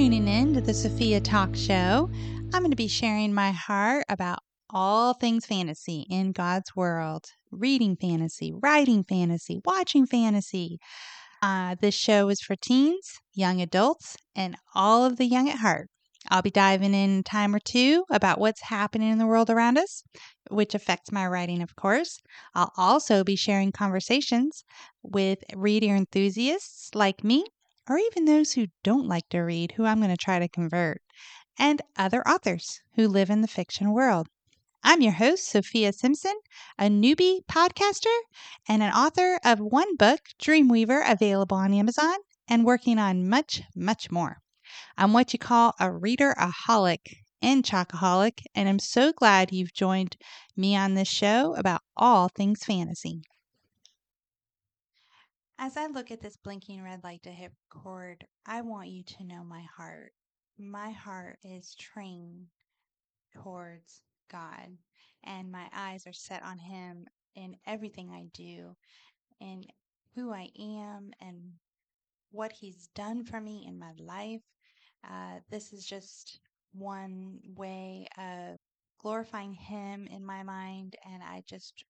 tuning in to the Sofia Talk Show. I'm going to be sharing my heart about all things fantasy in God's world reading fantasy, writing fantasy, watching fantasy. Uh, this show is for teens, young adults, and all of the young at heart. I'll be diving in time or two about what's happening in the world around us, which affects my writing, of course. I'll also be sharing conversations with reader enthusiasts like me, or even those who don't like to read, who I'm going to try to convert, and other authors who live in the fiction world. I'm your host, Sofia Simpson, a newbie podcaster and an author of one book, Dreamweaver, available on Amazon, and working on much, much more. I'm what you call a reader aholic and chocoholic, and I'm so glad you've joined me on this show about all things fantasy. As I look at this blinking red light to hit record, I want you to know my heart. My heart is trained towards God, and my eyes are set on Him in everything I do, in who I am, and what He's done for me in my life. Uh, this is just one way of glorifying Him in my mind, and I just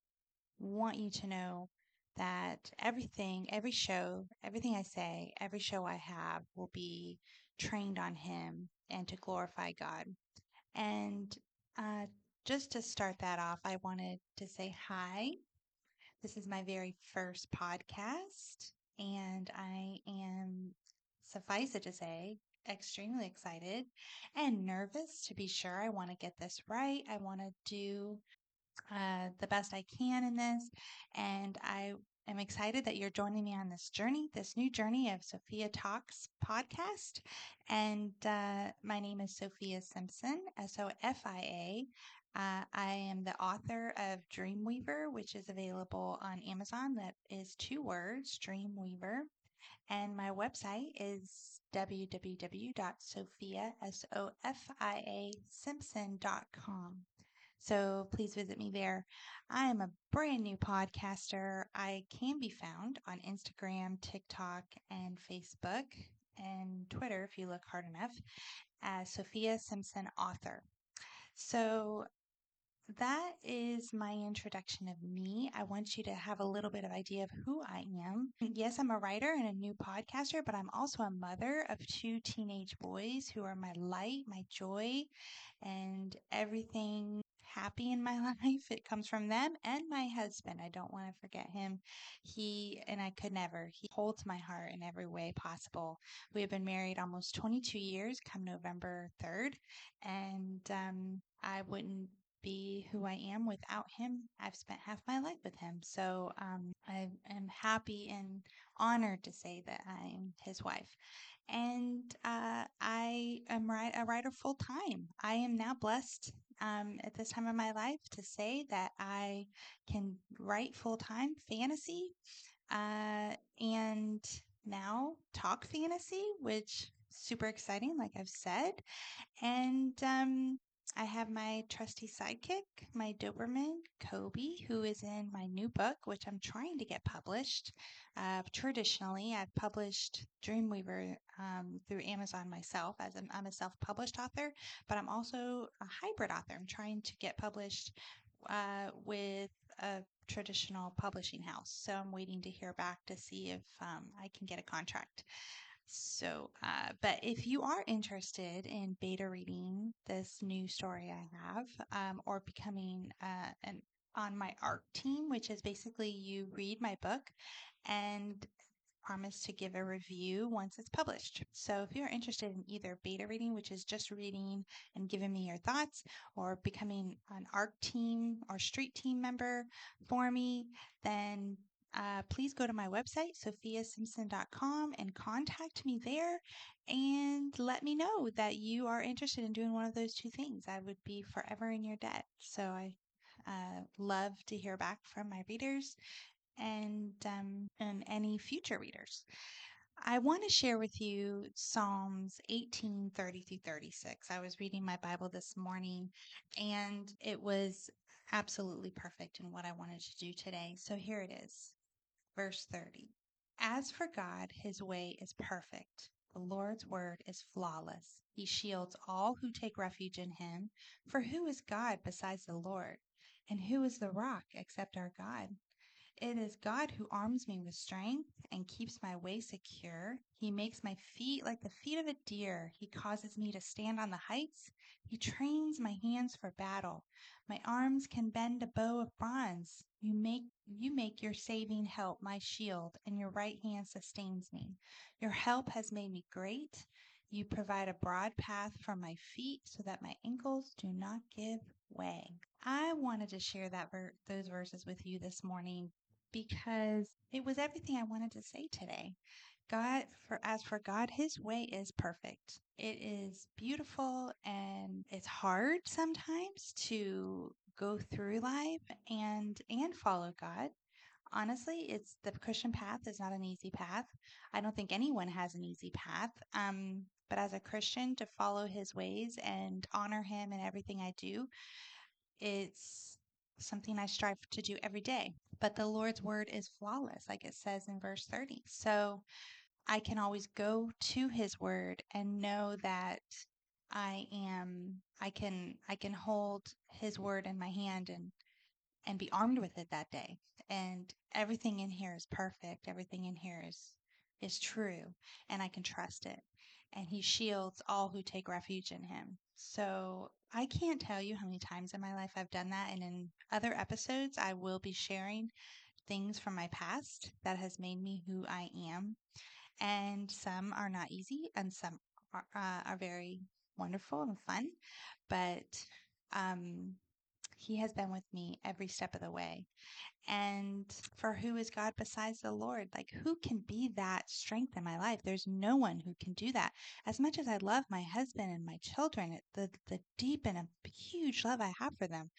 want you to know that everything, every show, everything I say, every show I have will be trained on Him and to glorify God. And uh, just to start that off, I wanted to say hi. This is my very first podcast, and I am, suffice it to say, extremely excited and nervous to be sure. I want to get this right. I want to do uh, the best I can in this, and I am excited that you're joining me on this journey, this new journey of Sofia Talks podcast. And uh, my name is Sofia Simpson, S O F I A. Uh, I am the author of Dreamweaver, which is available on Amazon. That is two words, Dreamweaver. And my website is www.sofia.simpson.com. So please visit me there. I am a brand new podcaster. I can be found on Instagram, TikTok, and Facebook, and Twitter if you look hard enough, as Sofia Simpson Author. So that is my introduction of me. I want you to have a little bit of idea of who I am. Yes, I'm a writer and a new podcaster, but I'm also a mother of two teenage boys who are my light, my joy, and everything happy in my life. It comes from them and my husband. I don't want to forget him. He, and I could never, he holds my heart in every way possible. We have been married almost 22 years come November 3rd. And um, I wouldn't be who I am without him. I've spent half my life with him. So um, I am happy and honored to say that I'm his wife. And uh, I am write, a writer full time. I am now blessed um, at this time of my life to say that I can write full time fantasy uh, and now talk fantasy, which super exciting, like I've said. And um, I have my trusty sidekick, my Doberman, Kobe, who is in my new book, which I'm trying to get published. Uh, traditionally, I've published Dreamweaver um, through Amazon myself, as I'm, I'm a self published author, but I'm also a hybrid author. I'm trying to get published uh, with a traditional publishing house. So I'm waiting to hear back to see if um, I can get a contract. So, uh, but if you are interested in beta reading this new story I have, um, or becoming uh, an on my ARC team, which is basically you read my book and promise to give a review once it's published. So if you're interested in either beta reading, which is just reading and giving me your thoughts, or becoming an ARC team or street team member for me, then uh, please go to my website, sofiasimpson.com, and contact me there and let me know that you are interested in doing one of those two things. I would be forever in your debt. So I uh, love to hear back from my readers and, um, and any future readers. I want to share with you Psalms 18 30 through 36. I was reading my Bible this morning and it was absolutely perfect in what I wanted to do today. So here it is. Verse 30 As for God, his way is perfect. The Lord's word is flawless. He shields all who take refuge in him. For who is God besides the Lord? And who is the rock except our God? It is God who arms me with strength and keeps my way secure. He makes my feet like the feet of a deer. He causes me to stand on the heights. He trains my hands for battle. My arms can bend a bow of bronze. You make you make your saving help my shield, and your right hand sustains me. Your help has made me great. You provide a broad path for my feet so that my ankles do not give way. I wanted to share that ver- those verses with you this morning because it was everything I wanted to say today. God, for as for God, His way is perfect. It is beautiful and it's hard sometimes to go through life and and follow God. Honestly, it's the Christian path is not an easy path. I don't think anyone has an easy path. Um, but as a Christian, to follow His ways and honor Him in everything I do, it's something I strive to do every day. But the Lord's word is flawless, like it says in verse 30. So I can always go to his word and know that I am I can I can hold his word in my hand and and be armed with it that day. And everything in here is perfect. Everything in here is is true and I can trust it. And he shields all who take refuge in him. So I can't tell you how many times in my life I've done that. And in other episodes, I will be sharing things from my past that has made me who I am. And some are not easy and some are, uh, are very wonderful and fun. But um, he has been with me every step of the way. And for who is God besides the Lord? Like, who can be that strength in my life? There's no one who can do that. As much as I love my husband and my children, the, the deep and a huge love I have for them,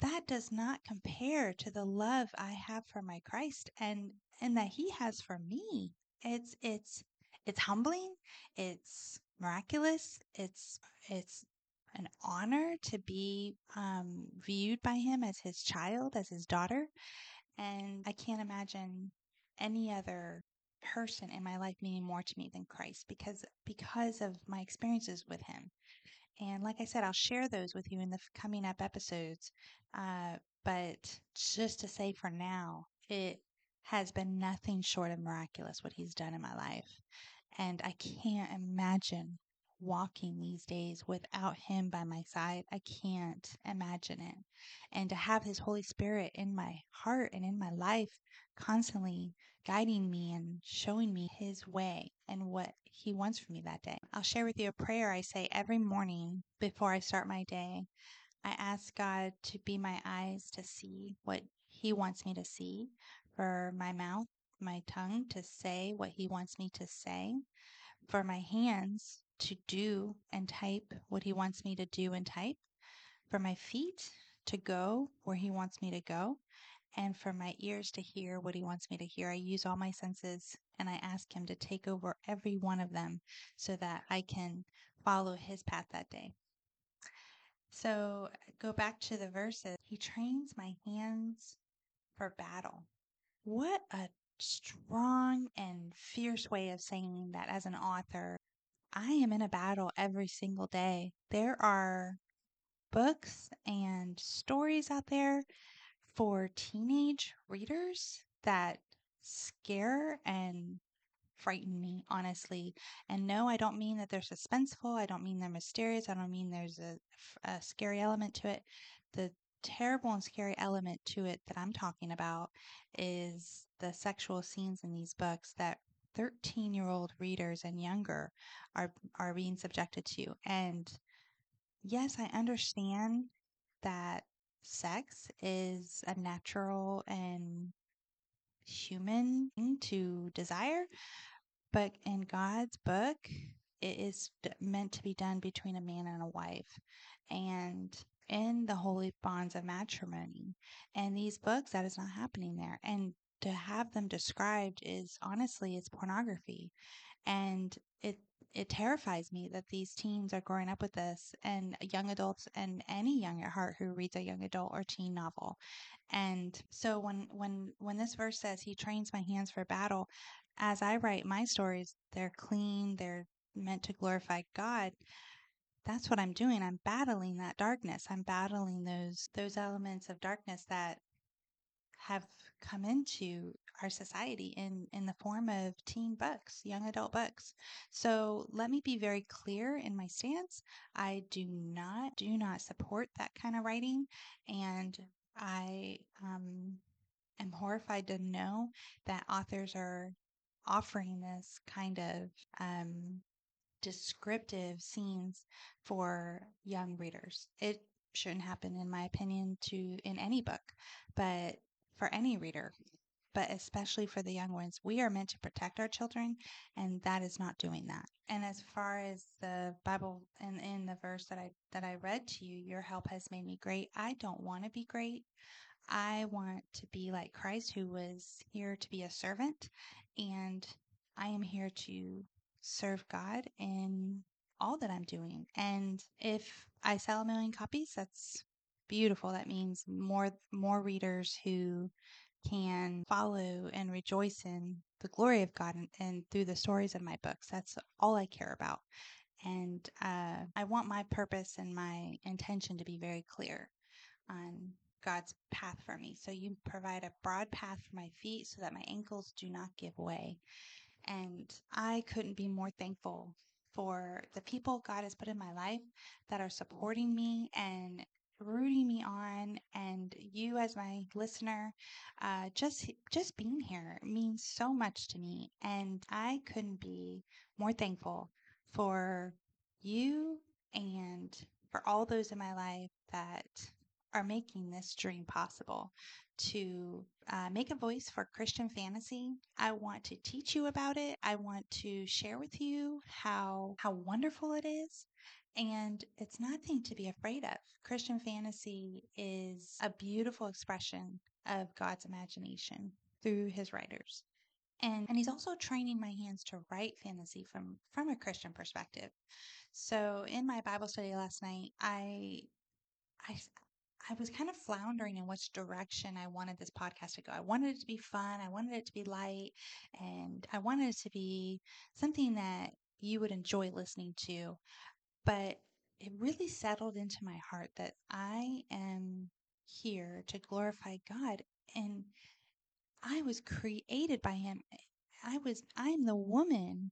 that does not compare to the love I have for my Christ and and that he has for me. It's it's it's humbling, it's miraculous, it's it's an honor to be um, viewed by him as his child, as his daughter. And I can't imagine any other person in my life meaning more to me than Christ because because of my experiences with him. And like I said, I'll share those with you in the coming up episodes. Uh, but just to say for now, it has been nothing short of miraculous what he's done in my life. And I can't imagine walking these days without him by my side. I can't imagine it. And to have his Holy Spirit in my heart and in my life, constantly guiding me and showing me his way and what he wants for me that day. I'll share with you a prayer I say every morning before I start my day. I ask God to be my eyes to see what he wants me to see, for my mouth, my tongue to say what he wants me to say, for my hands to do and type what he wants me to do and type, for my feet to go where he wants me to go, and for my ears to hear what he wants me to hear. I use all my senses and I ask him to take over every one of them so that I can follow his path that day. So go back to the verses. He trains my hands for battle. What a strong and fierce way of saying that as an author. I am in a battle every single day. There are books and stories out there for teenage readers that scare and frighten me, honestly. And no, I don't mean that they're suspenseful. I don't mean they're mysterious. I don't mean there's a, a scary element to it. The terrible and scary element to it that I'm talking about is the sexual scenes in these books that 13 year old readers and younger are are being subjected to and yes i understand that sex is a natural and human to desire but in god's book it is meant to be done between a man and a wife and in the holy bonds of matrimony and these books that is not happening there and to have them described is honestly it's pornography and it it terrifies me that these teens are growing up with this and young adults and any young at heart who reads a young adult or teen novel and so when when when this verse says he trains my hands for battle as I write my stories, they're clean, they're meant to glorify God. That's what I'm doing. I'm battling that darkness. I'm battling those those elements of darkness that have come into our society in in the form of teen books, young adult books. So let me be very clear in my stance. I do not do not support that kind of writing, and I um, am horrified to know that authors are offering this kind of um, descriptive scenes for young readers. It shouldn't happen, in my opinion, to in any book, but for any reader, but especially for the young ones. We are meant to protect our children, and that is not doing that. And as far as the Bible and in the verse that I that I read to you, your help has made me great. I don't want to be great. I want to be like Christ, who was here to be a servant, and I am here to serve God in all that I'm doing. And if I sell a million copies, that's beautiful. That means more more readers who can follow and rejoice in the glory of God and, and through the stories of my books. That's all I care about. And uh, I want my purpose and my intention to be very clear on God's path for me. So you provide a broad path for my feet so that my ankles do not give way. And I couldn't be more thankful for the people God has put in my life that are supporting me and rooting me on and you as my listener uh, just just being here means so much to me and i couldn't be more thankful for you and for all those in my life that are making this dream possible to uh, make a voice for Christian fantasy. I want to teach you about it. I want to share with you how how wonderful it is. And it's nothing to be afraid of. Christian fantasy is a beautiful expression of God's imagination through his writers. And, and he's also training my hands to write fantasy from, from a Christian perspective. So in my Bible study last night, I I I was kind of floundering in which direction I wanted this podcast to go. I wanted it to be fun, I wanted it to be light, and I wanted it to be something that you would enjoy listening to. But it really settled into my heart that I am here to glorify God and I was created by him. I was I'm the woman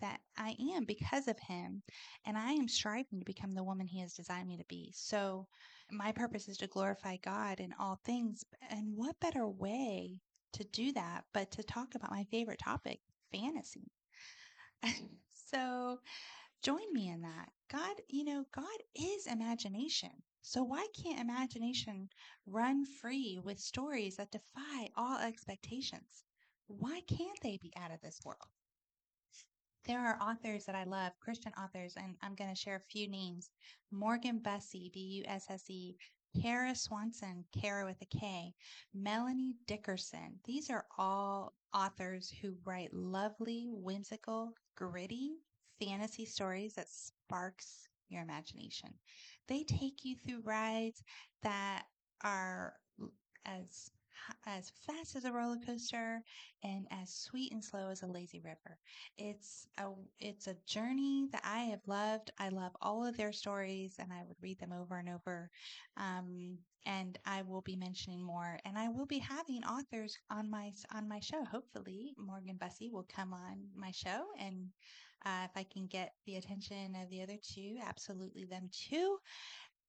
that I am because of him and I am striving to become the woman he has designed me to be. So my purpose is to glorify God in all things. And what better way to do that but to talk about my favorite topic, fantasy? so join me in that. God, you know, God is imagination. So why can't imagination run free with stories that defy all expectations? Why can't they be out of this world? There are authors that I love, Christian authors, and I'm going to share a few names. Morgan Busse, B U S S E, Kara Swanson, Kara with a K, Melanie Dickerson. These are all authors who write lovely, whimsical, gritty fantasy stories that sparks your imagination. They take you through rides that are as as fast as a roller coaster and as sweet and slow as a lazy river. It's a it's a journey that I have loved. I love all of their stories, and I would read them over and over. Um, and I will be mentioning more, and I will be having authors on my on my show. Hopefully, Morgan Busse will come on my show, and uh, if I can get the attention of the other two, absolutely them too.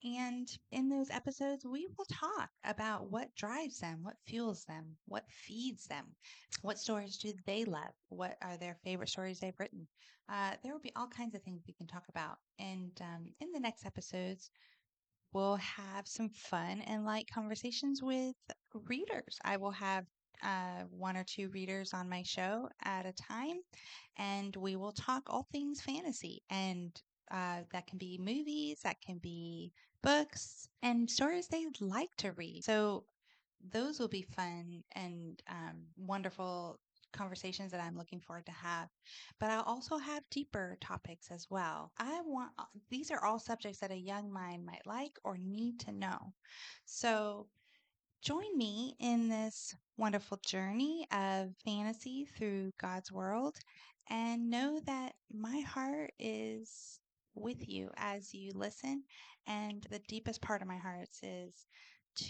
And in those episodes, we will talk about what drives them, what fuels them, what feeds them, what stories do they love, what are their favorite stories they've written. Uh, there will be all kinds of things we can talk about. And um, in the next episodes, we'll have some fun and light conversations with readers. I will have uh, one or two readers on my show at a time, and we will talk all things fantasy. And uh, that can be movies, that can be books, and stories they'd like to read. So those will be fun and um, wonderful conversations that I'm looking forward to have. But I'll also have deeper topics as well. I want these are all subjects that a young mind might like or need to know. So join me in this wonderful journey of fantasy through God's world and know that my heart is with you as you listen. And the deepest part of my heart is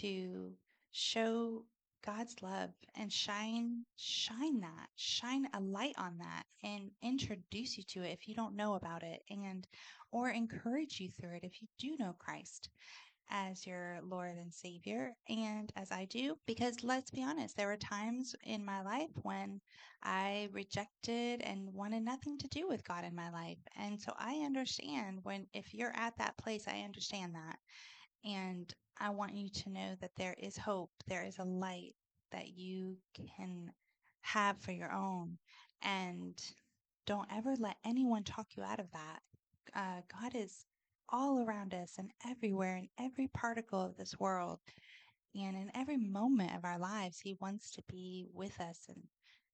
to show God's love and shine shine that shine a light on that and introduce you to it if you don't know about it and or encourage you through it if you do know Christ as your Lord and Savior, and as I do, because let's be honest, there were times in my life when I rejected and wanted nothing to do with God in my life. And so I understand when, if you're at that place, I understand that. And I want you to know that there is hope, there is a light that you can have for your own. And don't ever let anyone talk you out of that. Uh, God is all around us and everywhere in every particle of this world. And in every moment of our lives, He wants to be with us and,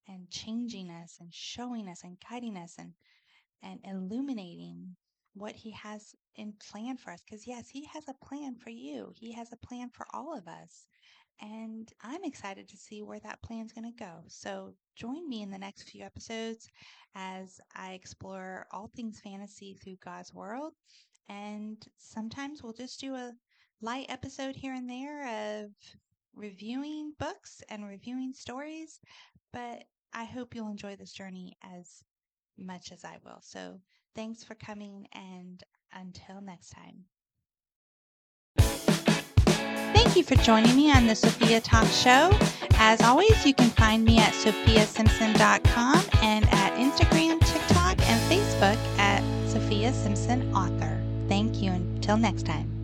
and changing us and showing us and guiding us and, and illuminating what He has in plan for us. Because, yes, He has a plan for you, He has a plan for all of us. And I'm excited to see where that plan's going to go. So join me in the next few episodes as I explore all things fantasy through God's world and sometimes we'll just do a light episode here and there of reviewing books and reviewing stories. But I hope you'll enjoy this journey as much as I will. So thanks for coming, and until next time. Thank you for joining me on the Sofia Talk Show. As always, you can find me at sofiasimpson.com and at Instagram, TikTok, and Facebook at Sofia Simpson Author. Thank you until next time.